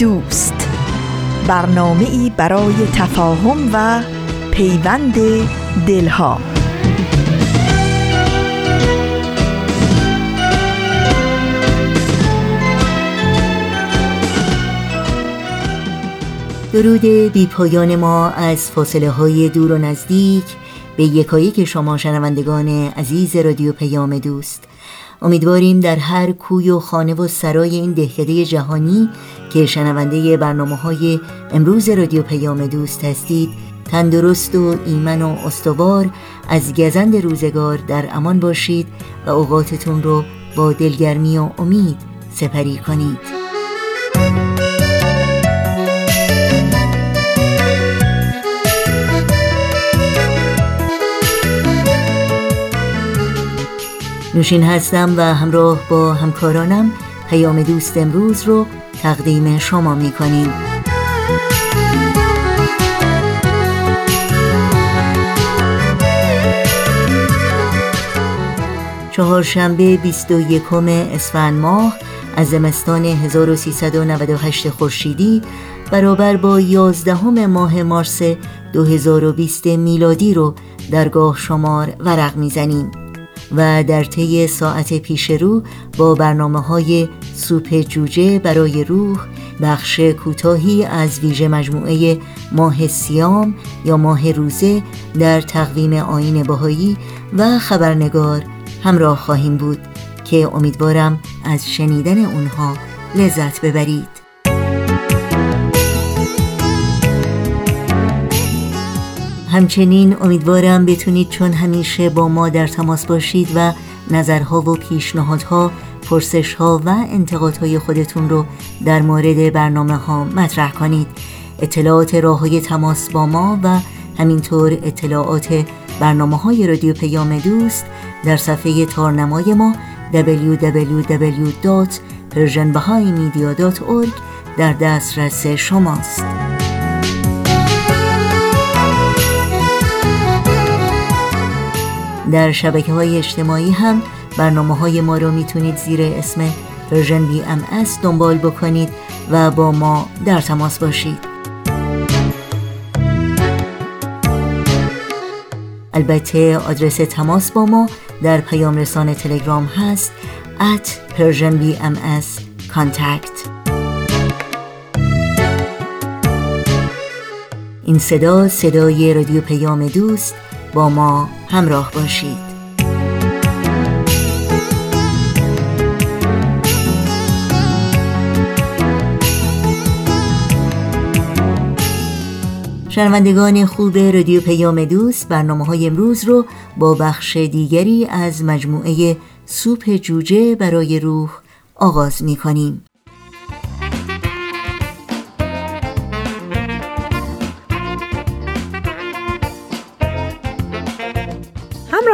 دوست. برنامه ای برای تفاهم و پیوند دلها. درود بی پایان ما از فاصله های دور و نزدیک. به یکایی که شما شنوندگان عزیز رادیو پیام دوست. امیدواریم در هر کوی و خانه و سرای این دهکده جهانی که شنونده برنامه های امروز رادیو پیام دوست هستید تندرست و ایمن و استوار از گزند روزگار در امان باشید و اوقاتتون رو با دلگرمی و امید سپری کنید. نوشین هستم و همراه با همکارانم پیام دوست امروز رو تقدیم شما می کنیم چهارشنبه 21 اسفند ماه از زمستان 1398 خورشیدی برابر با 11 ماه مارس 2020 میلادی رو درگاه شمار ورق می‌زنیم. و در طی ساعت پیش رو با برنامه های سوپ جوجه برای روح بخش کوتاهی از ویژه مجموعه ماه سیام یا ماه روزه در تقویم آین باهایی و خبرنگار همراه خواهیم بود که امیدوارم از شنیدن اونها لذت ببرید. همچنین امیدوارم بتونید چون همیشه با ما در تماس باشید و نظرها و پیشنهادها پرسشها و انتقادهای خودتون رو در مورد برنامه ها مطرح کنید. اطلاعات راه های تماس با ما و همینطور اطلاعات برنامه های رادیو پیام دوست در صفحه تارنمای ما www.persianbahaimedia.org در دسترس شماست. در شبکه های اجتماعی هم برنامه های ما رو می‌تونید زیر اسم Persian BMS دنبال بکنید و با ما در تماس باشید. البته آدرس تماس با ما در پیام رسان تلگرام هست at Persian BMS contact. این صدا صدای رادیو پیام دوست با ما همراه باشید شنوندگان خوب رادیو پیام دوست برنامه های امروز رو با بخش دیگری از مجموعه سوپ جوجه برای روح آغاز می کنیم.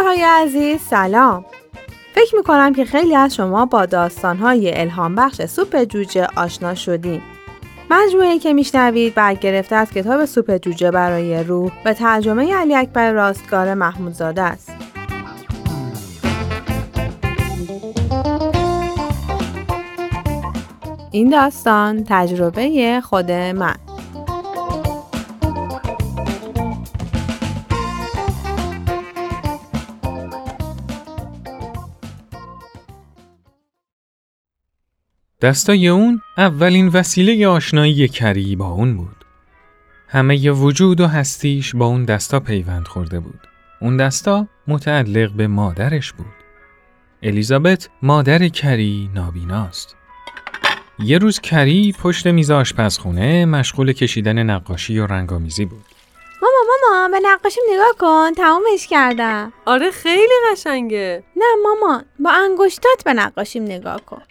های عزیز سلام. فکر می‌کنم که خیلی از شما با داستانهای الهام بخش سوپ جوجه آشنا شدیم مجموعه که میشنوید برگرفته از کتاب سوپ جوجه برای روح به ترجمه علی اکبر راستگار محمودزاده است. این داستان تجربه خود من. دستای اون اولین وسیله آشنایی کری با اون بود. همه ی وجود و هستیش با اون دستا پیوند خورده بود. اون دستا متعلق به مادرش بود. الیزابت مادر کری نابیناست. یه روز کری پشت میز آشپزخونه مشغول کشیدن نقاشی و رنگامیزی بود. ماما ماما به نقاشیم نگاه کن تمومش کردم. آره خیلی قشنگه. نه ماما با انگشتات به نقاشیم نگاه کن.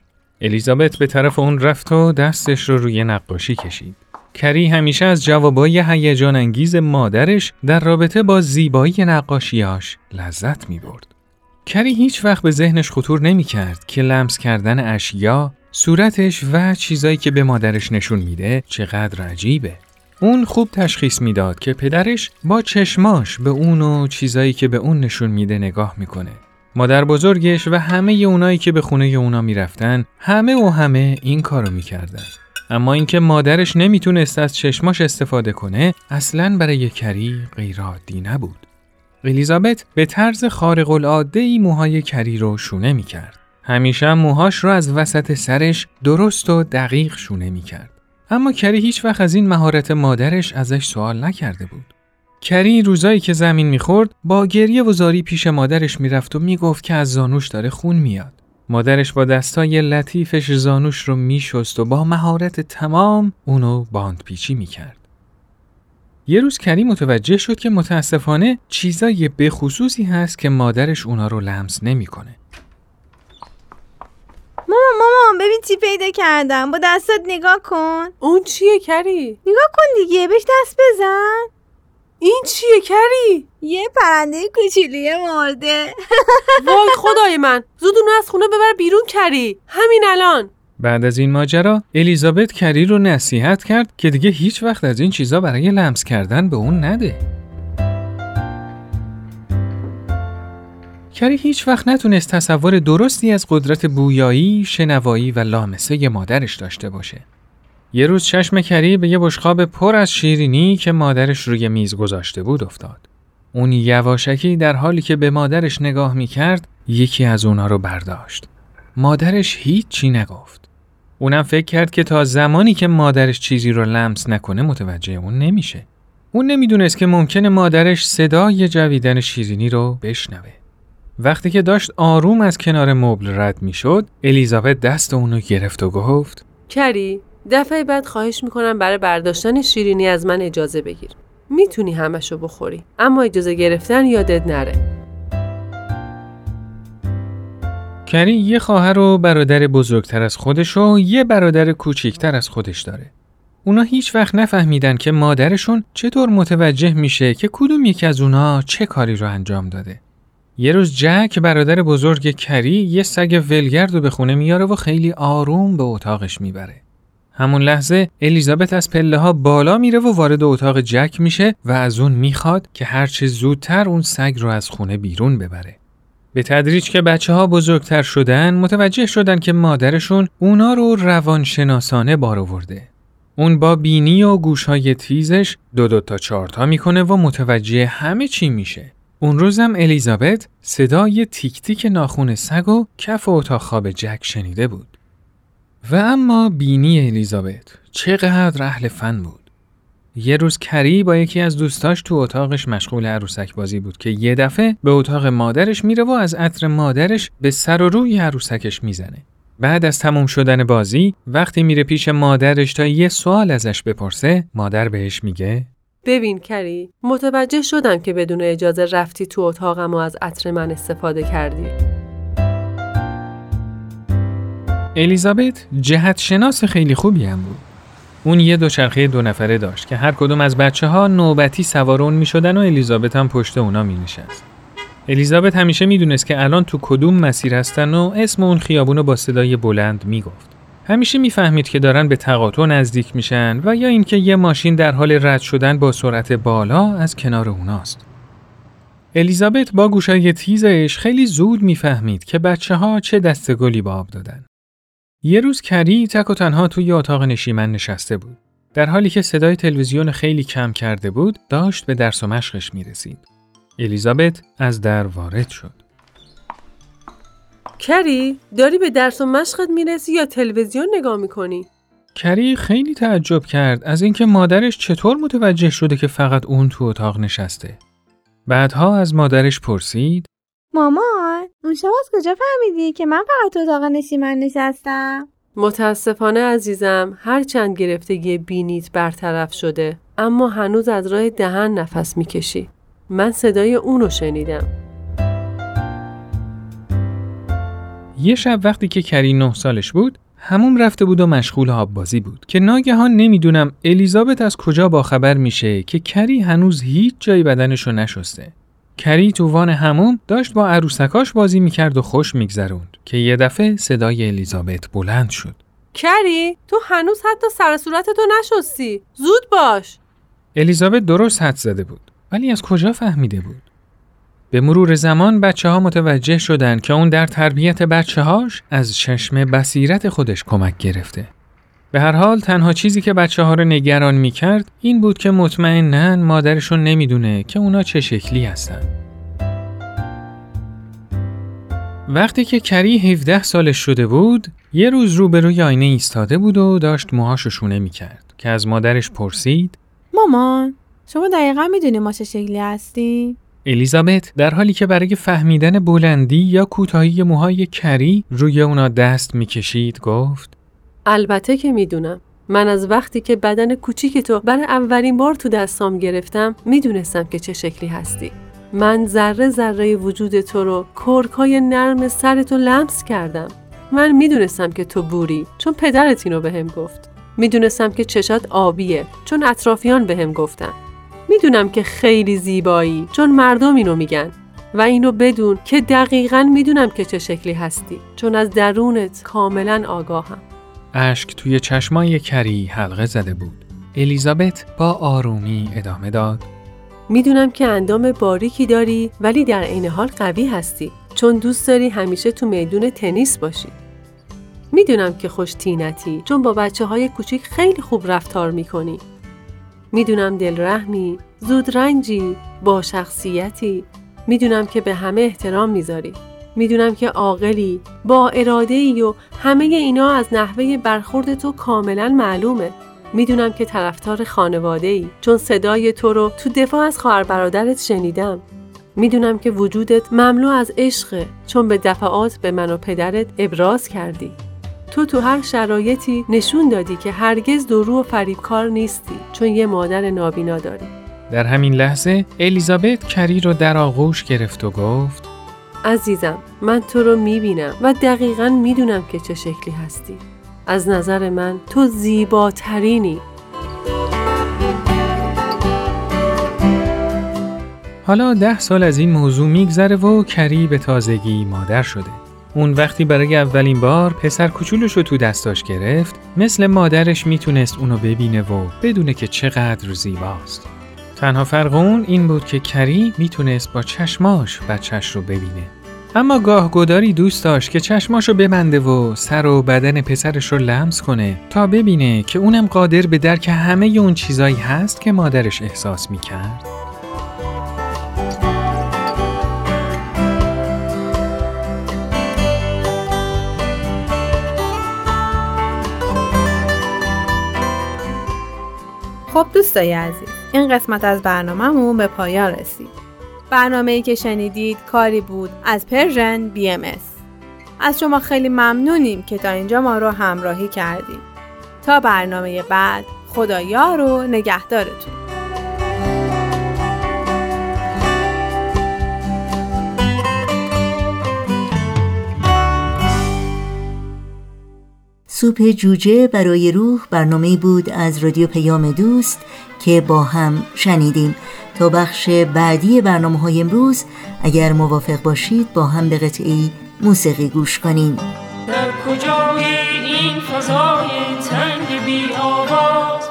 الیزابت به طرف اون رفت و دستش رو روی نقاشی کشید. کری همیشه از جوابای هیجان انگیز مادرش در رابطه با زیبایی نقاشیاش لذت می برد. کری هیچ وقت به ذهنش خطور نمی کرد که لمس کردن اشیا، صورتش و چیزایی که به مادرش نشون میده چقدر عجیبه. اون خوب تشخیص می‌داد که پدرش با چشماش به اون و چیزایی که به اون نشون میده نگاه می‌کنه. مادر بزرگش و همه اونایی که به خونه اونا می‌رفتن همه و همه این کارو می‌کردن. اما اینکه مادرش نمی‌تونست از چشماش استفاده کنه اصلا برای کری غیرعادی نبود. الیزابت به طرز خارق العاده ای موهای کری رو شونه می‌کرد. همیشه موهاش رو از وسط سرش درست و دقیق شونه می‌کرد. اما کری هیچ وقت از این مهارت مادرش ازش سوال نکرده بود. کری روزایی که زمین می‌خورد با گریه و زاری پیش مادرش می‌رفت و می‌گفت که از زانوش داره خون میاد. مادرش با دستای لطیفش زانوش رو میشست و با مهارت تمام اونو باند پیچی می‌کرد. یه روز کری متوجه شد که متاسفانه چیزای بخصوصی هست که مادرش اونا رو لمس نمی‌کنه. مامان مامان ببین چی پیدا کردم با دستت نگاه کن اون چیه کری؟ نگاه کن دیگه بهش دست بزن این چیه کری؟ یه پرنده کوچولی مرده وای خدای من زود اونو از خونه ببر بیرون کری همین الان بعد از این ماجرا الیزابت کری رو نصیحت کرد که دیگه هیچ وقت از این چیزا برای لمس کردن به اون نده. کری هیچ وقت نتونست تصور درستی از قدرت بویایی، شنوایی و لامسه مادرش داشته باشه. یه روز چشم کری به یه بشقاب پر از شیرینی که مادرش روی میز گذاشته بود افتاد. اون یواشکی در حالی که به مادرش نگاه می‌کرد یکی از اونا رو برداشت. مادرش هیچ چی نگفت. اونم فکر کرد که تا زمانی که مادرش چیزی رو لمس نکنه متوجه اون نمیشه. اون نمی‌دونست که ممکنه مادرش صدای جویدن شیرینی رو بشنوه. وقتی که داشت آروم از کنار مبل رد می‌شد، الیزابت دست اونو گرفت و گفت: کری دفعه بعد خواهش می‌کنم برای برداشتن شیرینی از من اجازه بگیر می‌تونی همشو بخوری اما اجازه گرفتن یادت نره کری یه خواهر و برادر بزرگتر از خودش و یه برادر کوچیکتر از خودش داره. اونا هیچ وقت نفهمیدن که مادرشون چطور متوجه میشه که کدوم یکی از اونا چه کاری رو انجام داده. یه روز جک برادر بزرگ کری یه سگ ولگرد رو به خونه میاره و خیلی آروم به اتاقش می‌بره. همون لحظه الیزابت از پله ها بالا میره و وارد اتاق جک میشه و از اون می‌خواد که هرچه زودتر اون سگ رو از خونه بیرون ببره. به تدریج که بچه ها بزرگتر شدن متوجه شدن که مادرشون اونا رو روانشناسانه بار آورده. اون با بینی و گوشهای تیزش دو دو تا چارتا می‌کنه و متوجه همه چی میشه. اون روزم الیزابت صدای تیک تیک ناخون سگ و کف اتاق خواب جک شنیده بود. و اما بینی الیزابت چقدر اهل فن بود. یه روز کری با یکی از دوستاش تو اتاقش مشغول عروسک بازی بود که یه دفعه به اتاق مادرش میره و از عطر مادرش به سر و روی عروسکش می‌زنه. بعد از تموم شدن بازی وقتی میره پیش مادرش تا یه سوال ازش بپرسه مادر بهش میگه ببین کری متوجه شدم که بدون اجازه رفتی تو اتاقم و از عطر من استفاده کردی الیزابت جهت شناس خیلی خوبی هم بود. اون یه دوچرخه دو نفره داشت که هر کدوم از بچه ها نوبتی سوار اون می شدن و الیزابت هم پشت اونا می نشست. الیزابت همیشه می‌دونست که الان تو کدوم مسیر هستن و اسم اون خیابون با صدای بلند می‌گفت. همیشه می‌فهمید که دارن به تقاطع نزدیک میشن و یا اینکه یه ماشین در حال رد شدن با سرعت بالا از کنار اوناست. الیزابت با گوشای تیزش خیلی زود می‌فهمید که بچه ها چه دستگلی با آب دادن. یه روز کری تک و تنها توی اتاق نشیمن نشسته بود. در حالی که صدای تلویزیون خیلی کم کرده بود، داشت به درس و مشقش می رسید. الیزابت از در وارد شد. کری داری به درس و مشقت می‌رسی یا تلویزیون نگاه می‌کنی؟ کری خیلی تعجب کرد از اینکه مادرش چطور متوجه شده که فقط اون تو اتاق نشسته. بعدها از مادرش پرسید مامان اون شب از کجا فهمیدی که من فقط تو اتاق نشیمن نشستم؟ متاسفانه عزیزم هرچند گرفتگی بینیت برطرف شده اما هنوز از راه دهن نفس می‌کشی. من صدای اونو شنیدم. یه شب وقتی که کری نه سالش بود هموم رفته بود و مشغول آب بازی بود که ناگهان نمی‌دونم الیزابت از کجا باخبر میشه که کری هنوز هیچ جای بدنشو نشسته. کری تو وان هموم داشت با عروسکاش بازی می‌کرد و خوش میگذروند که یه دفعه صدای الیزابت بلند شد. کری تو هنوز حتی سر صورتتو نشستی زود باش الیزابت درست حد زده بود ولی از کجا فهمیده بود؟ به مرور زمان بچه ها متوجه شدند که اون در تربیت بچه هاش از چشم بصیرت خودش کمک گرفته. به هر حال تنها چیزی که بچه ها رو نگران می کرد این بود که مطمئنن مادرشون نمی‌دونه که اونا چه شکلی هستن. وقتی که کری 17 سالش شده بود، یه روز روبروی آینه ایستاده بود و داشت موهاشو شونه می کرد که از مادرش پرسید مامان شما دقیقا می‌دونی ما چه شکلی هستیم؟ الیزابت در حالی که برای فهمیدن بلندی یا کوتاهی موهای کری روی اونا دست می‌کشید گفت البته که می‌دونم. من از وقتی که بدن کوچیک تو برای اولین بار تو دستام گرفتم می‌دونستم که چه شکلی هستی. من ذره ذره وجود تو رو کرکای نرم سرتو لمس کردم. من می‌دونستم که تو بوری چون پدرت اینو بهم گفت. می‌دونستم که چشات آبیه چون اطرافیان بهم گفتن. می‌دونم که خیلی زیبایی چون مردم اینو میگن. و اینو بدون که دقیقا می‌دونم که چه شکلی هستی چون از درونت کاملا آگاهم. اشک توی چشمای کری حلقه زده بود. الیزابت با آرومی ادامه داد. می‌دونم که اندام باریکی داری ولی در عین حال قوی هستی. چون دوست داری همیشه تو میدون تنیس باشی. می‌دونم که خوش تینتی چون با بچه های کوچیک خیلی خوب رفتار می‌کنی. می‌دونم دلرحمی، زود رنجی، با شخصیتی. می‌دونم که به همه احترام می‌ذاری. می‌دونم که عاقلی، با اراده ای و همه اینا از نحوه برخورد تو کاملا معلومه. می‌دونم که طرفدار خانواده ای چون صدای تو رو تو دفاع از خواهر برادرت شنیدم. می‌دونم که وجودت مملو از عشقه چون به دفعات به من و پدرت ابراز کردی. تو تو هر شرایطی نشون دادی که هرگز درو و فریبکار نیستی چون یه مادر نابینا داری. در همین لحظه الیزابت کری رو در آغوش گرفت و گفت عزیزم من تو رو می‌بینم و دقیقا می‌دونم که چه شکلی هستی. از نظر من تو زیباترینی. حالا ده سال از این موضوع میگذره و کری به تازگی مادر شده. اون وقتی برای اولین بار پسر کوچولوش رو تو دستاش گرفت مثل مادرش می‌تونست اونو ببینه و بدونه که چقدر زیباست. تنها فرق اون این بود که کری می‌تونست با چشماش بچهش رو ببینه. اما گاه گداری دوست داشت که چشماشو ببنده و سر و بدن پسرش رو لمس کنه تا ببینه که اونم قادر به درک همه اون چیزایی هست که مادرش احساس می‌کرد. خب دوستای عزیز این قسمت از برنامهمون به پایان رسید برنامه که شنیدید کاری بود از پرژن بی ام از شما خیلی ممنونیم که تا اینجا ما رو همراهی کردیم تا برنامه بعد خدایا رو نگهدارتون. سوپ جوجه برای روح برنامه بود از رادیو پیام دوست که با هم شنیدیم. تا بخش بعدی برنامه های امروز اگر موافق باشید با هم به قطعی موسیقی گوش کنیم. در کجای این فضای تنگ بی آواز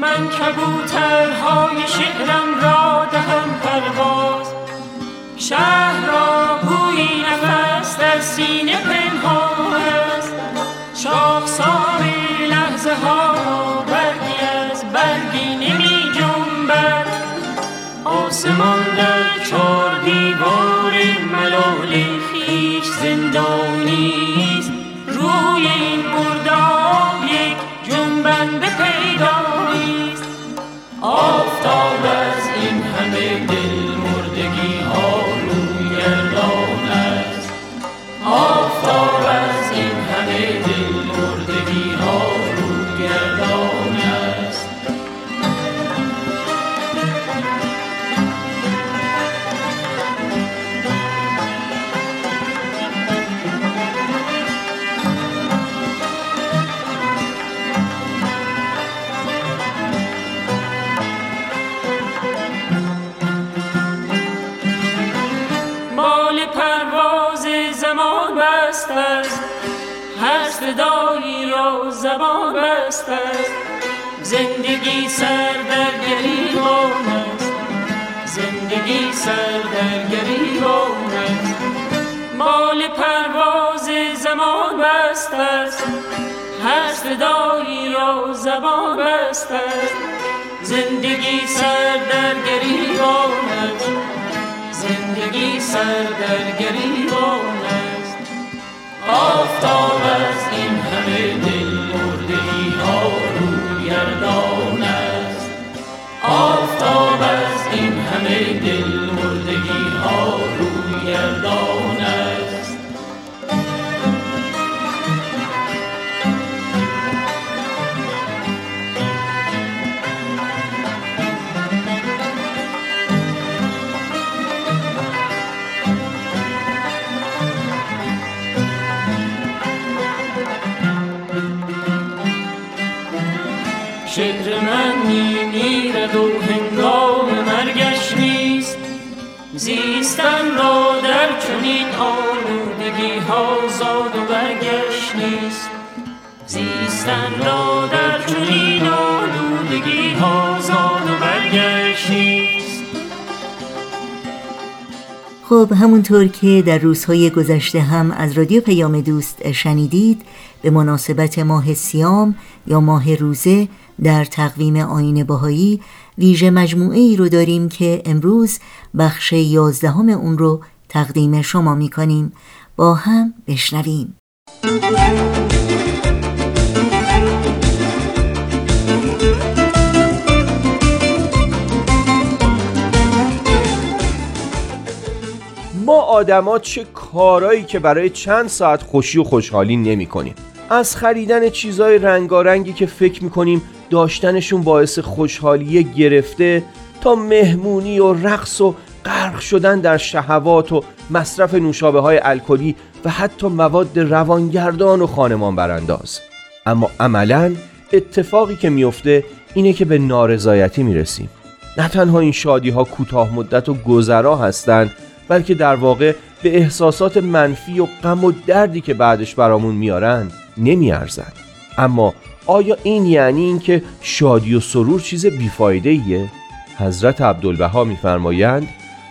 من کبوترهای شعرم را دهم پرواز. شهر را بوی نفس در سینه لحظه زبان بست است. زندگی سر در گریبان است. زندگی سر در گریبان است. مال پرواز زمان بست است. هر صدایی را زبان بست است. زندگی سر در گریبان است. زندگی سر در گریبان است. آفتاب از این همه دل ها رو گردان است آفتاب از این همه دل مردگی ها رو زیستن را در چنین آلودگی ها زاد و برگشت نیست. زیستن را در چنین آلودگی ها زاد و برگشت نیست. خب همونطور که در روزهای گذشته هم از رادیو پیام دوست شنیدید به مناسبت ماه سیام یا ماه روزه در تقویم آین باهایی ویژه مجموعه ای رو داریم که امروز بخش یازدهم اون رو تقدیم شما می کنیم با هم بشنویم. ما آدما چه کارایی که برای چند ساعت خوشی و خوشحالی نمی کنیم از خریدن چیزای رنگارنگی که فکر می‌کنیم داشتنشون باعث خوشحالی گرفته تا مهمونی و رقص و غرق شدن در شهوات و مصرف نوشابه های الکلی و حتی مواد روانگردان و خانمان برانداز اما عملا اتفاقی که میفته اینه که به نارضایتی می‌رسیم. نه تنها این شادی ها کوتاه مدت و گذرا هستند بلکه در واقع به احساسات منفی و غم و دردی که بعدش برامون میارن نمیارزن. اما آیا این یعنی اینکه شادی و سرور چیز بیفایده ایه؟ حضرت عبدالبها میفرمایند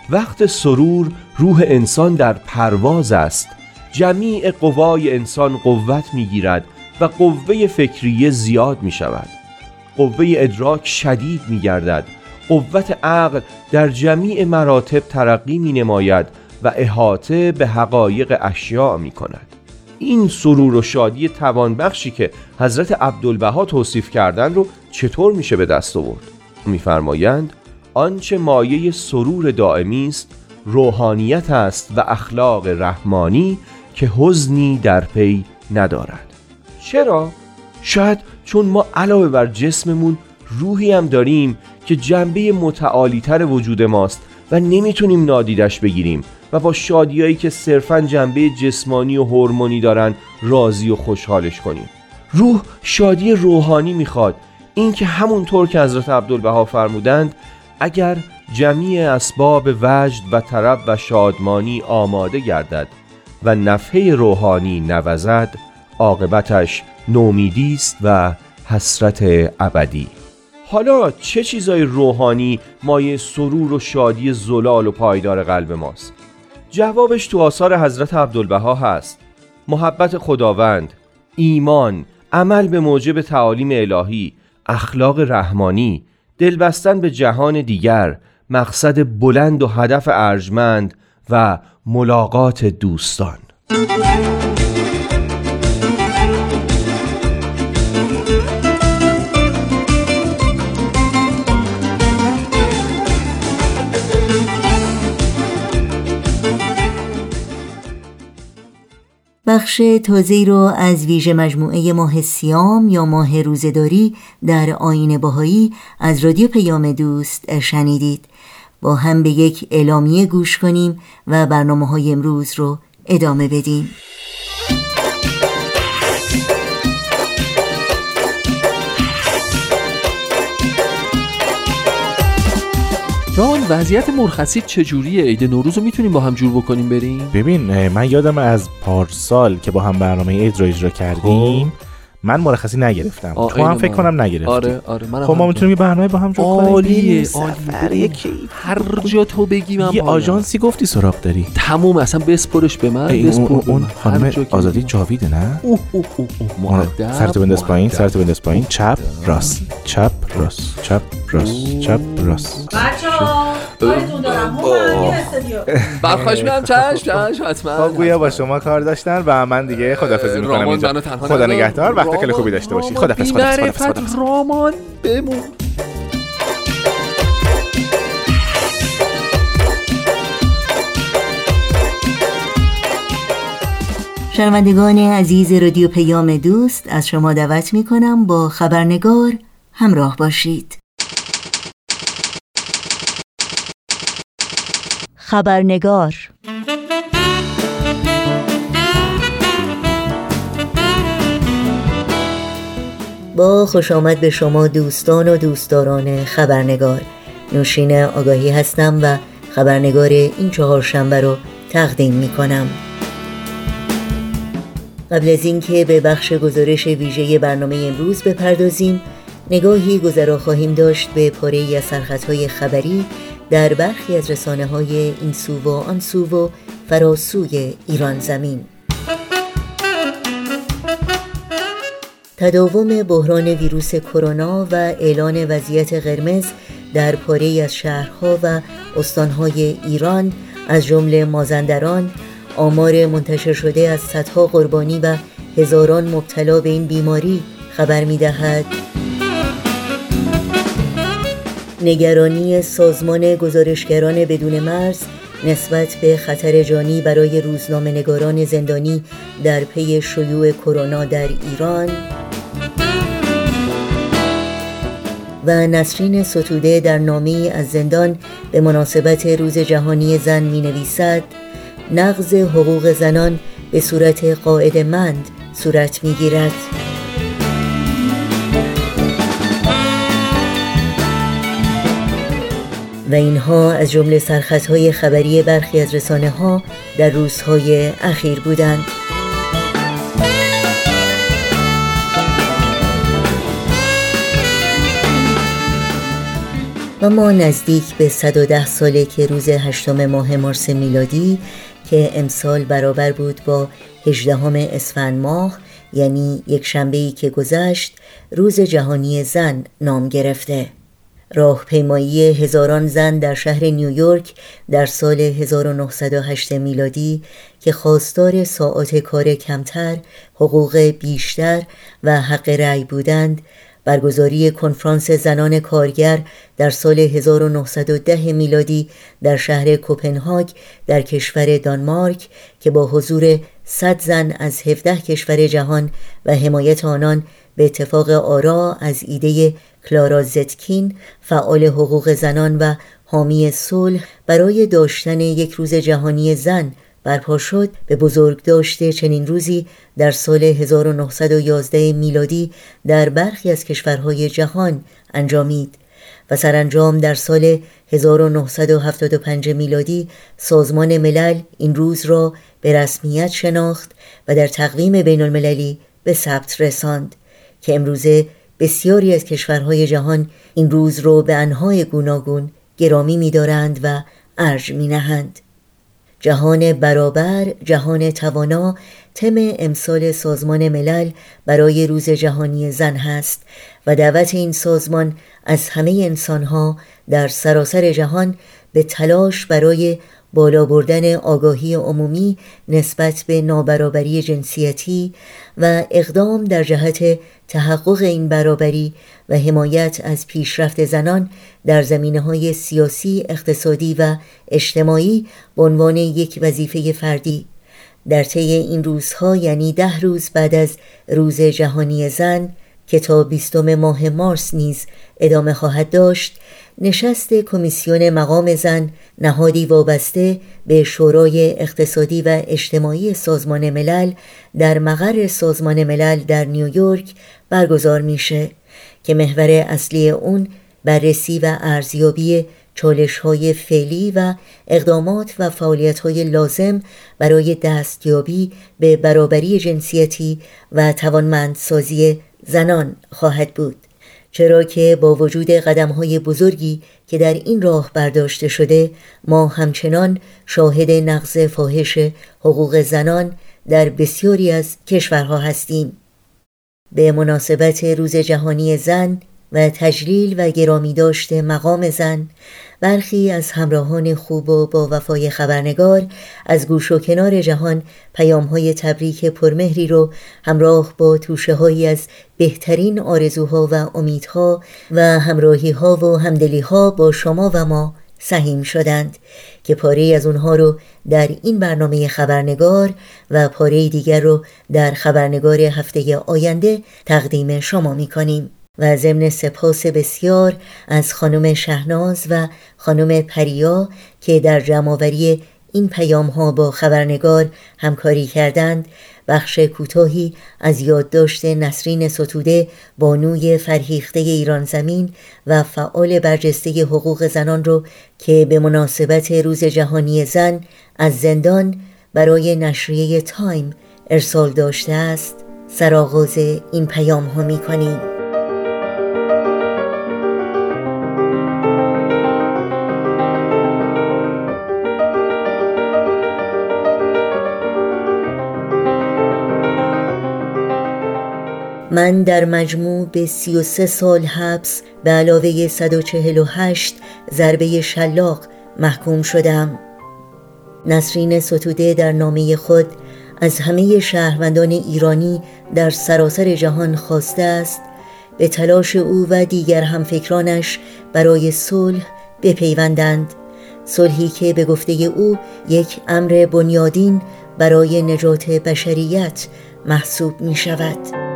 وقت سرور روح انسان در پرواز است. جمیع قوای انسان قوت می‌گیرد و قوه فکریه زیاد می شود قوه ادراک شدید می گردد قوت عقل در جمیع مراتب ترقی می نماید و احاطه به حقایق اشیاء می کند این سرور و شادی توانبخشی که حضرت عبدالبها توصیف کردن رو چطور میشه به دست آورد؟ میفرمایند آنچه مایه سرور دائمی است روحانیت است و اخلاق رحمانی که حزنی در پی ندارد. چرا؟ شاید چون ما علاوه بر جسممون روحی هم داریم که جنبه متعالیتر وجود ماست و نمی‌تونیم نادیدش بگیریم. و با شادیایی که صرفا جنبه جسمانی و هورمونی دارن راضی و خوشحالش کنیم. روح شادی روحانی می‌خواد. اینکه همونطور که حضرت عبدالبها فرمودند اگر جمیع اسباب وجد و طرب و شادمانی آماده گردد و نفحه روحانی نوزد عاقبتش نومیدی است و حسرت ابدی. حالا چه چیزای روحانی مایه سرور و شادی زلال و پایدار قلب ماست؟ جوابش تو آثار حضرت عبدالبها هست. محبت خداوند ایمان عمل به موجب تعالیم الهی اخلاق رحمانی دلبستن به جهان دیگر مقصد بلند و هدف ارجمند و ملاقات دوستان. بخش تازه رو از ویژه مجموعه ماه سیام یا ماه روزداری در آین باهایی از رادیو پیام دوست شنیدید. با هم به یک اعلامیه گوش کنیم و برنامه های امروز رو ادامه بدیم. چون وضعیت مرخصی چجوریه؟ عید نوروز رو می‌تونیم با هم جور بکنیم بریم؟ ببین من یادم از پارسال که با هم برنامه عید رو اجرا کردیم من مرخصی نگرفتم. تو هم فکر کنم نگرفتی. آره آره من خب ما می‌تونیم یه برنامه با هم جور کنیم. عالیه سفر عالیه هر جا تو بگی من یه. آژانسی گفتی سراغ داری. تموم اصلا بسپرش به من بسپر اون, خانم آزادی بگی. جاویده نه؟ اوه اوه اوه مؤدب سرتو بنداز پایین. سرتو بنداز پایین. چپ راست. چپ راست. چپ راست. چپ راست. برخواش میام چشم چشم حتما. خب گویا با شما کار داشتن و من دیگه خدافظی می‌کنم اینجا. خدا. نگهدار. وقت رامان، خوبی داشته باشی. خدافظ خدافظ خدافظ رامان بمون. شنوندگان عزیز رادیو پیام دوست از شما دعوت می کنم با خبرنگار همراه باشید. خبرنگار با خوش آمد به شما دوستان و دوستداران خبرنگار. نوشین آگاهی هستم و خبرنگار این چهار شنبه رو تقدیم می کنم قبل از اینکه به بخش گزارش ویژه برنامه امروز بپردازیم نگاهی گذرا خواهیم داشت به پاره از سرخطهای خبری در برخی از رسانه های این سو و آن سو و فراسوی ایران زمین. تداوم بحران ویروس کرونا و اعلان وضعیت قرمز در پاره از شهرها و استانهای ایران از جمله مازندران آمار منتشر شده از صدها قربانی و هزاران مبتلا به این بیماری خبر می دهد. نگرانی سازمان گزارشگران بدون مرز نسبت به خطر جانی برای روزنامه نگاران زندانی در پی شیوع کرونا در ایران و نسرین ستوده در نامی از زندان به مناسبت روز جهانی زن می نویسد نقض حقوق زنان به صورت قاعد مند صورت می گیرد. و اینها از جمله سرخطهای خبری برخی از رسانه ها در روزهای اخیر بودند. و ما نزدیک به 110 ساله که روز هشتم ماه مارس میلادی که امسال برابر بود با 18 اسفند ماه یعنی یک شنبه‌ای که گذشت روز جهانی زن نام گرفته. راهپیمایی هزاران زن در شهر نیویورک در سال 1908 میلادی که خواستار ساعات کار کمتر، حقوق بیشتر و حق رأی بودند برگزاری کنفرانس زنان کارگر در سال 1910 میلادی در شهر کوپنهاگ در کشور دانمارک که با حضور 100 زن از 17 کشور جهان و حمایت آنان به اتفاق آرا از ایده کلارا زتکین فعال حقوق زنان و حامی صلح برای داشتن یک روز جهانی زن برپا شد به بزرگ داشته چنین روزی در سال 1911 میلادی در برخی از کشورهای جهان انجامید و سرانجام در سال 1975 میلادی سازمان ملل این روز را به رسمیت شناخت و در تقویم بین المللی به ثبت رساند که امروزه بسیاری از کشورهای جهان این روز را به انهای گوناگون گرامی می‌دارند و ارج می‌نهند. جهان برابر، جهان توانا تم امسال سازمان ملل برای روز جهانی زن هست و دعوت این سازمان از همه انسانها در سراسر جهان به تلاش برای بالا بردن آگاهی عمومی نسبت به نابرابری جنسیتی و اقدام در جهت تحقق این برابری و حمایت از پیشرفت زنان در زمینه های سیاسی، اقتصادی و اجتماعی به عنوان یک وظیفه فردی. در طی این روزها یعنی ده روز بعد از روز جهانی زن که تا بیستم ماه مارس نیز ادامه خواهد داشت نشست کمیسیون مقام زن نهادی وابسته به شورای اقتصادی و اجتماعی سازمان ملل در مقر سازمان ملل در نیویورک برگزار میشه. که محور اصلی اون بررسی و ارزیابی چالش های فعلی و اقدامات و فعالیت های لازم برای دستیابی به برابری جنسیتی و توانمندسازی زنان خواهد بود. چرا که با وجود قدم های بزرگی که در این راه برداشته شده ما همچنان شاهد نقض فاحش حقوق زنان در بسیاری از کشورها هستیم. به مناسبت روز جهانی زن و تجلیل و گرامی داشته مقام زن برخی از همراهان خوب و با وفای خبرنگار از گوش و کنار جهان پیام های تبریک پرمهری رو همراه با توشه هایی از بهترین آرزوها و امیدها و همراهی ها و همدلی ها با شما و ما سهیم شدند که پاره از اونها رو در این برنامه خبرنگار و پاره دیگر رو در خبرنگار هفته آینده تقدیم شما می کنیم. و ضمن سپاس بسیار از خانم شهناز و خانم پریا که در جمعآوری این پیام ها با خبرنگار همکاری کردند بخش کوتاهی از یادداشت نسرین ستوده بانوی فرهیخته ایران زمین و فعال برجسته حقوق زنان رو که به مناسبت روز جهانی زن از زندان برای نشریه تایم ارسال داشته است سرآغاز این پیام ها می کنیم. من در مجموع به 33 سال حبس به علاوه 148 ضربه شلاق محکوم شدم. نسرین ستوده در نامه خود از همه شهروندان ایرانی در سراسر جهان خواسته است. به تلاش او و دیگر همفکرانش برای صلح بپیوندند. صلحی که به گفته او یک امر بنیادین برای نجات بشریت محسوب می شود.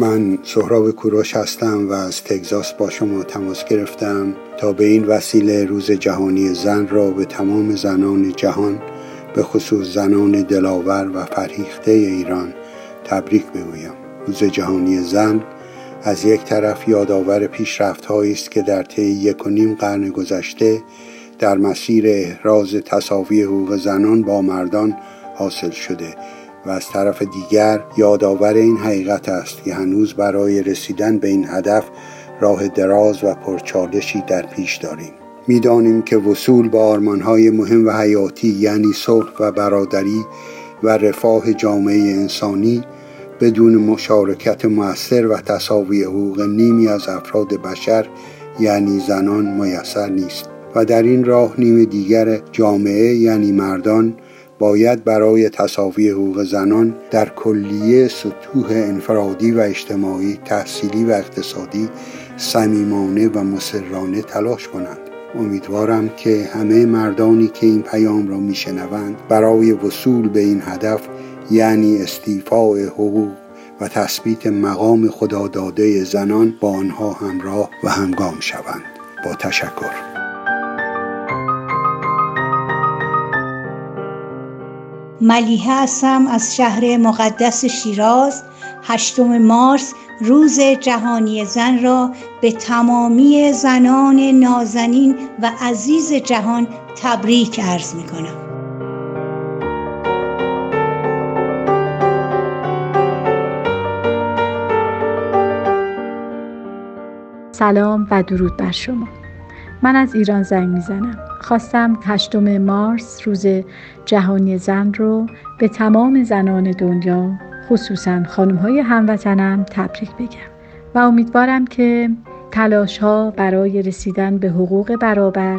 من سهراب کوروش هستم و از تگزاس با شما تماس گرفتم تا به این وسیله روز جهانی زن را به تمام زنان جهان به خصوص زنان دلاور و فرهیخته ایران تبریک بگویم. روز جهانی زن از یک طرف یادآور پیشرفت است که در طی یک و نیم قرن گذشته در مسیر احراز تصاوی حقوق زنان با مردان حاصل شده. و از طرف دیگر یادآور این حقیقت است که هنوز برای رسیدن به این هدف راه دراز و پرچالشی در پیش داریم. می‌دانیم که وصول به آرمانهای مهم و حیاتی یعنی صلح و برادری و رفاه جامعه انسانی بدون مشارکت موثر و تصاوی حقوق نیمی از افراد بشر یعنی زنان میسر نیست. و در این راه نیم دیگر جامعه یعنی مردان باید برای تصاوی حقوق زنان در کلیه سطوح انفرادی و اجتماعی تحصیلی و اقتصادی صمیمانه و مسررانه تلاش کنند. امیدوارم که همه مردانی که این پیام را میشنوند برای وصول به این هدف یعنی استیفاع حقوق و تثبیت مقام خداداده زنان با آنها همراه و همگام شوند. با تشکر. ملیحه هستم از شهر مقدس شیراز. هشتم مارس روز جهانی زن را به تمامی زنان نازنین و عزیز جهان تبریک عرض می کنم سلام و درود بر شما. من از ایران زنگ می‌زنم. خواستم هشتم مارس روز جهانی زن رو به تمام زنان دنیا خصوصا خانم های هموطنم تبریک بگم. و امیدوارم که تلاش ها برای رسیدن به حقوق برابر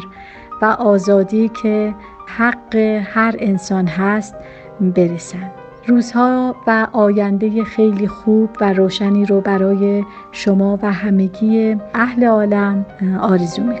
و آزادی که حق هر انسان هست برسن. روزها و آینده خیلی خوب و روشنی رو برای شما و همگی اهل عالم آرزو می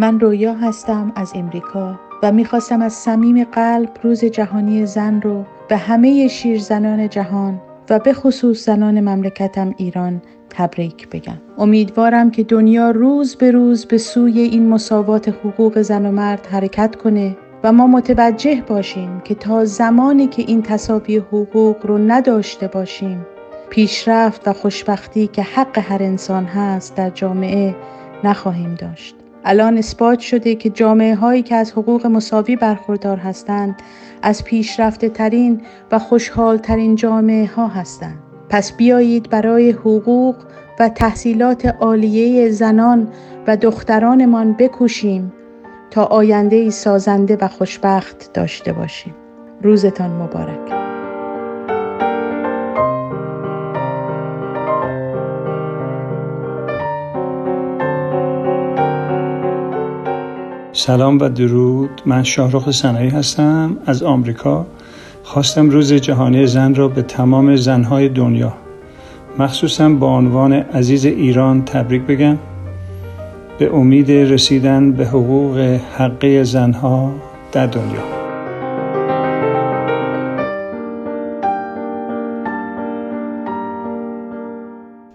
من رویا هستم از امریکا و می‌خواستم از صمیم قلب روز جهانی زن رو به همه شیرزنان جهان و به خصوص زنان مملکتم ایران تبریک بگم. امیدوارم که دنیا روز به روز به سوی این مساوات حقوق زن و مرد حرکت کنه و ما متوجه باشیم که تا زمانی که این تصاوی حقوق رو نداشته باشیم پیشرفت و خوشبختی که حق هر انسان هست در جامعه نخواهیم داشت. الان اثبات شده که جامعه هایی که از حقوق مساوی برخوردار هستند از پیشرفته ترین و خوشحال ترین جامعه ها هستند. پس بیایید برای حقوق و تحصیلات عالیه زنان و دخترانمان بکوشیم تا آینده سازنده و خوشبخت داشته باشیم. روزتان مبارک. سلام و درود. من شاهرخ سنایی هستم. از آمریکا. خواستم روز جهانی زن را به تمام زنهای دنیا مخصوصا با عنوان عزیز ایران تبریک بگم. به امید رسیدن به حقوق حقی زنها در دنیا.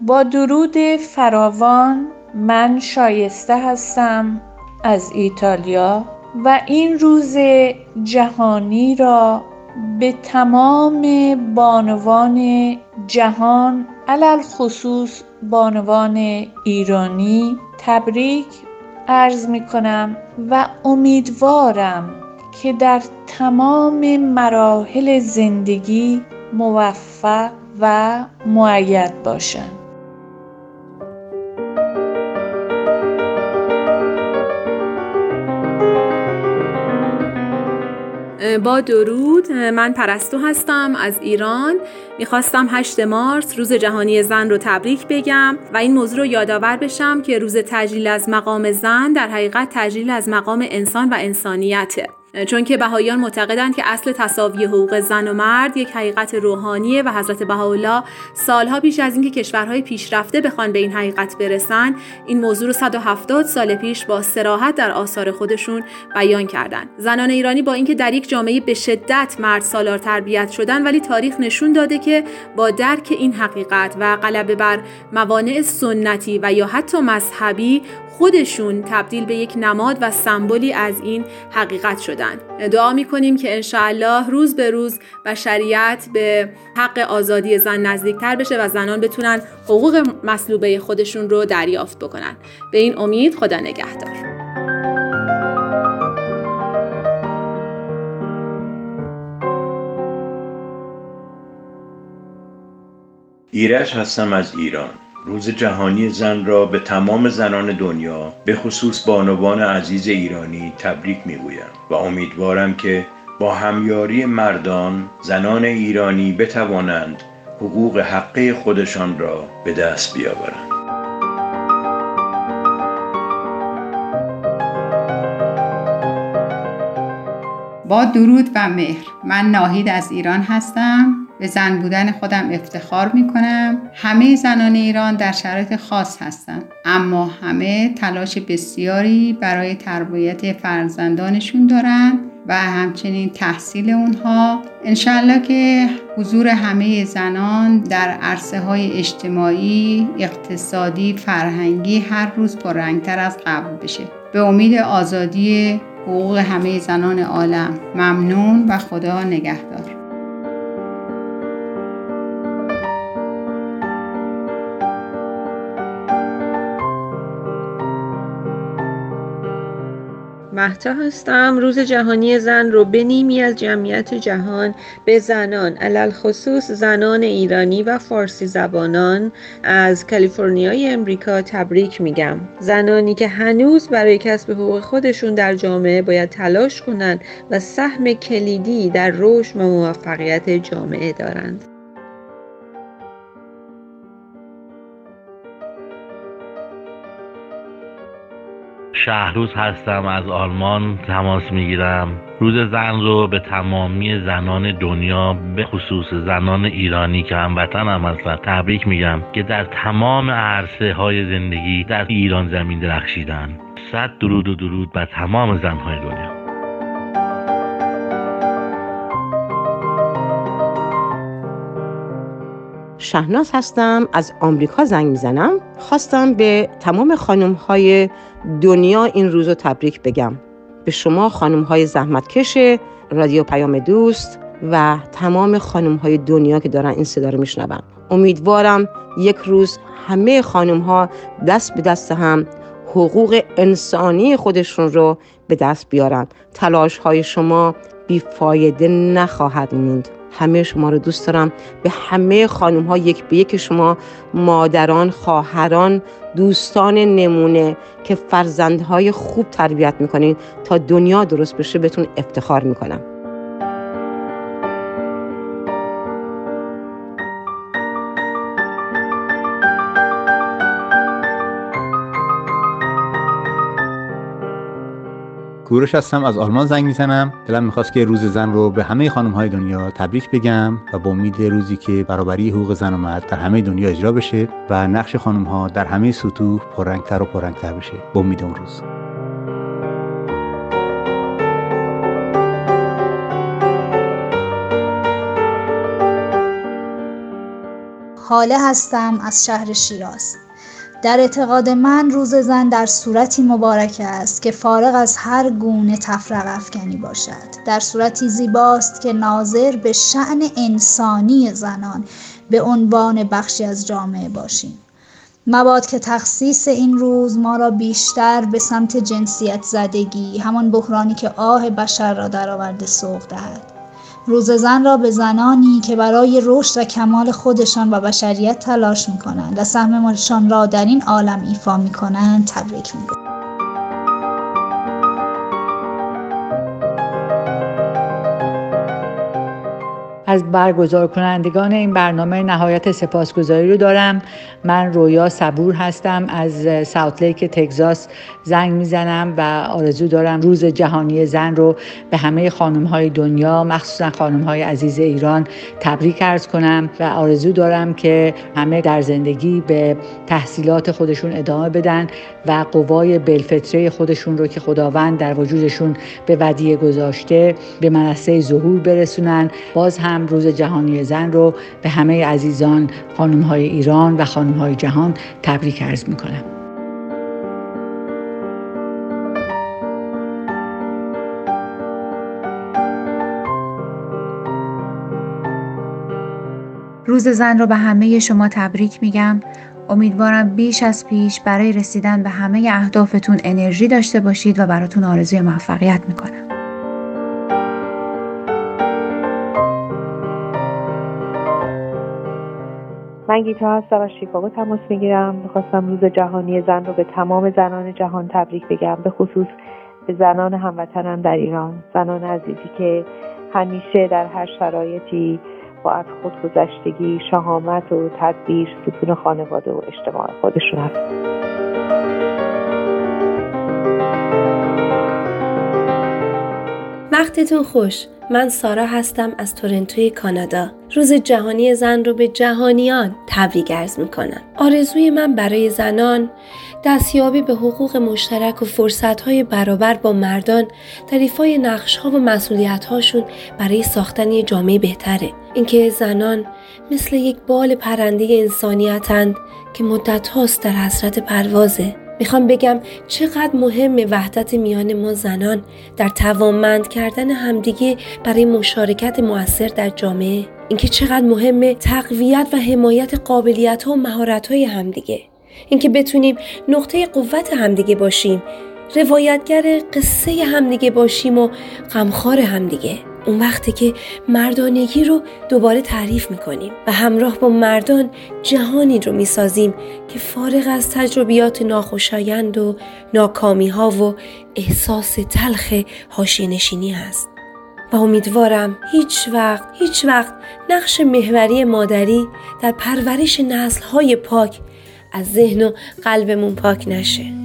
با درود فراوان من شایسته هستم. از ایتالیا و این روز جهانی را به تمام بانوان جهان علل خصوص بانوان ایرانی تبریک عرض می کنم و امیدوارم که در تمام مراحل زندگی موفق و معید باشند. با درود من پرستو هستم از ایران. می‌خواستم 8 مارس روز جهانی زن رو تبریک بگم و این موضوع رو یادآور بشم که روز تجلیل از مقام زن در حقیقت تجلیل از مقام انسان و انسانیته. چون که بهاییان معتقدند که اصل تصاوی حقوق زن و مرد یک حقیقت روحانیه و حضرت بهاءالله سالها پیش از اینکه کشورهای پیشرفته بخوان به این حقیقت برسن این موضوع رو 170 سال پیش با سراحت در آثار خودشون بیان کردند. زنان ایرانی با اینکه در یک جامعه به شدت مرد سالار تربیت شدن ولی تاریخ نشون داده که با درک این حقیقت و غلبه بر موانع سنتی و یا حتی مذهبی خودشون تبدیل به یک نماد و سمبولی از این حقیقت شدن. دعا می‌کنیم که انشاءالله روز به روز بشریت به حق آزادی زن نزدیکتر بشه و زنان بتونن حقوق مصلوبه خودشون رو دریافت بکنن. به این امید خدا نگهدار. ایرج هستم از ایران. روز جهانی زن را به تمام زنان دنیا به خصوص بانوان عزیز ایرانی تبریک می‌گویم و امیدوارم که با همیاری مردان زنان ایرانی بتوانند حقوق حقه خودشان را به دست بیاورند. با درود و مهر. من ناهید از ایران هستم. به زن بودن خودم افتخار می کنم همه زنان ایران در شرایط خاص هستند اما همه تلاش بسیاری برای تربیت فرزندانشون دارند و همچنین تحصیل اونها. انشالله که حضور همه زنان در عرصه های اجتماعی، اقتصادی، فرهنگی هر روز پررنگتر از قبل بشه. به امید آزادی حقوق همه زنان عالم ممنون و خدا نگهدار. محتا هستم. روز جهانی زن رو به نیمی از جمعیت جهان به زنان علل خصوص زنان ایرانی و فارسی زبانان از کالیفرنیای امریکا تبریک میگم. زنانی که هنوز برای کسب حقوق خودشون در جامعه باید تلاش کنند و سهم کلیدی در رشد و موفقیت جامعه دارند. شهروز هستم از آلمان تماس می‌گیرم. روز زن رو به تمامی زنان دنیا به خصوص زنان ایرانی که هموطن هم هستن تبریک میگم که در تمام عرصه های زندگی در ایران زمین درخشیدن. صد درود و درود بر تمام زنهای دنیا. شهناز هستم از آمریکا زنگ می‌زنم. خواستم به تمام خانم های دنیا این روز رو تبریک بگم. به شما خانم های زحمتکش رادیو پیام دوست و تمام خانم های دنیا که دارن این صدا رو میشنون. امیدوارم یک روز همه خانم ها دست به دست هم حقوق انسانی خودشون رو به دست بیارن. تلاش های شما بیفایده نخواهد موند. همه شما رو دوست دارم. به همه خانم ها یک به یک شما مادران خواهران دوستان نمونه که فرزندهای خوب تربیت می‌کنین تا دنیا درست بشه بهتون افتخار می‌کنم. کوروش هستم از آلمان زنگ می‌زنم. دلم می‌خواست که روز زن رو به همه خانم های دنیا تبریک بگم و با امید روزی که برابری حقوق زن و مرد در همه دنیا اجرا بشه و نقش خانم ها در همه سطوح پررنگتر و پررنگتر بشه. با امید اون روز. حاله هستم از شهر شیراز. در اعتقاد من روز زن در صورتی مبارک است که فارغ از هر گونه تفرق افکنی باشد. در صورتی زیباست که ناظر به شعن انسانی زنان به عنوان بخشی از جامعه باشیم. مباد که تخصیص این روز ما را بیشتر به سمت جنسیت زدگی همان بحرانی که آه بشر را درآورده سوق دهد. روز زن را به زنانی که برای رشد و کمال خودشان و بشریت تلاش می کنند و سهمشان را در این عالم ایفا می کنند تبریک می از برگزار کنندگان این برنامه نهایت سپاسگزاری رو دارم. من رویا صبور هستم از ساوت لیک تگزاس زنگ می‌زنم و آرزو دارم روز جهانی زن رو به همه خانم های دنیا مخصوصا خانم های عزیز ایران تبریک ارز کنم و آرزو دارم که همه در زندگی به تحصیلات خودشون ادامه بدن و قوای بلفطره خودشون رو که خداوند در وجودشون به ودیه گذاشته به منصه ظهور برسونن. باز هم روز جهانی زن رو به همه عزیزان خانم های ایران و خانم های جهان تبریک ارز می کنم. روز زن رو به همه شما تبریک میگم امیدوارم بیش از پیش برای رسیدن به همه اهدافتون انرژی داشته باشید و براتون آرزوی موفقیت می‌کنم من گیتا هستم از شیکاگو تماس می‌گیرم. می‌خواستم روز جهانی زن رو به تمام زنان جهان تبریک بگم به خصوص به زنان هموطنم در ایران. زنان عزیزی که همیشه در هر شرایطی با از خودگذشتگی شهامت و تدبیر ستون خانواده و اجتماع خودشون هست وقتتون خوش. من سارا هستم از تورنتوی کانادا. روز جهانی زن رو به جهانیان تبریک ارز می‌کنم. آرزوی من برای زنان دستیابی به حقوق مشترک و فرصتهای برابر با مردان در ایفای نقشها و مسئولیتهاشون برای ساختن یه جامعه بهتره. اینکه زنان مثل یک بال پرنده انسانیتند که مدت هاست در حسرت پروازه. می‌خوام بگم چقدر مهم وحدت میان ما زنان در توانمند کردن همدیگه برای مشارکت موثر در جامعه. اینکه چقدر مهمه تقویت و حمایت قابلیت ها و مهارت های همدیگه. اینکه بتونیم نقطه قوت همدیگه باشیم روایتگر قصه همدیگه باشیم و غمخوار همدیگه. اون وقتی که مردانگی رو دوباره تعریف می‌کنیم و همراه با مردان جهانی رو می‌سازیم که فارغ از تجربیات ناخوشایند و ناکامی ها و احساس تلخ حاشیه نشینی هست. و امیدوارم هیچ وقت هیچ وقت نقش محوری مادری در پرورش نسل های پاک از ذهن و قلبمون پاک نشه.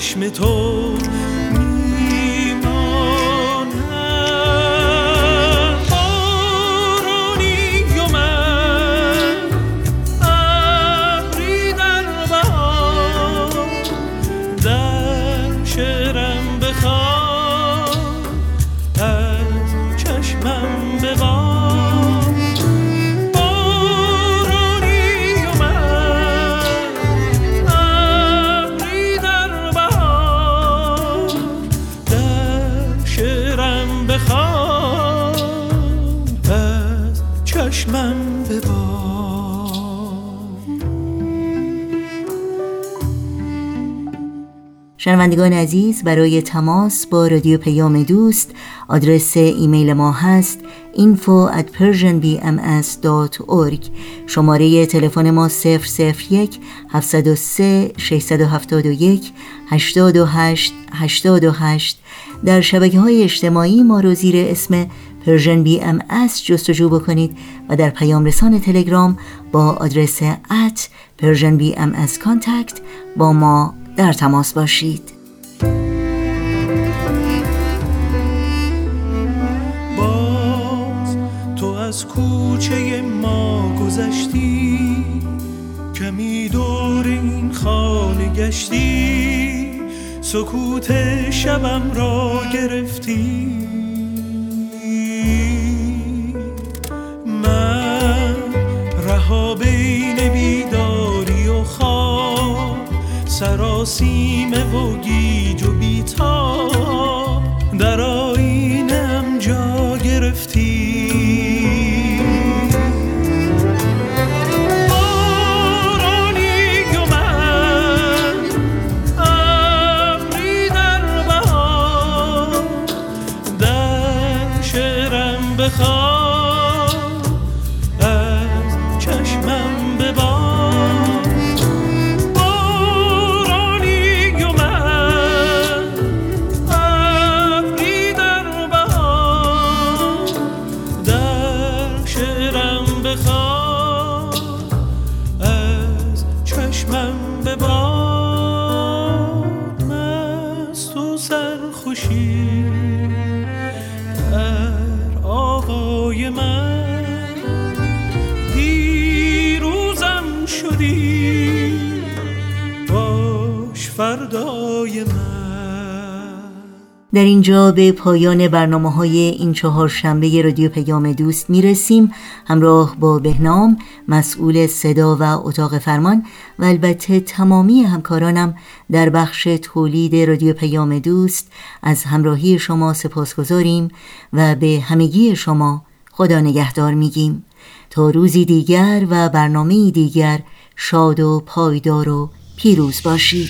چشم تو چشمم ببار شنوندگان عزیز برای تماس با رادیو پیام دوست آدرس ایمیل ما هست info at persianbms.org شماره تلفن ما 001 703 671 828 828 در شبکه های اجتماعی ما رو زیر اسم Persian BM جستجو بکنید و در پیام رسان تلگرام با آدرس at Persian BM contact با ما در تماس باشید. باز تو از کوچه ما گذشتی کمی دور این خانه گشتی. سکوت شبم را گرفتی. من رها بین بیداری و خواب سراسیمه و گیج و بیتاب. اینجا به پایان برنامه های این چهار شنبه رادیو پیام دوست می رسیم همراه با بهنام مسئول صدا و اتاق فرمان و البته تمامی همکارانم در بخش تولید رادیو پیام دوست از همراهی شما سپاس گذاریم و به همگی شما خدا نگهدار میگیم. تا روزی دیگر و برنامه دیگر شاد و پایدار و پیروز باشید.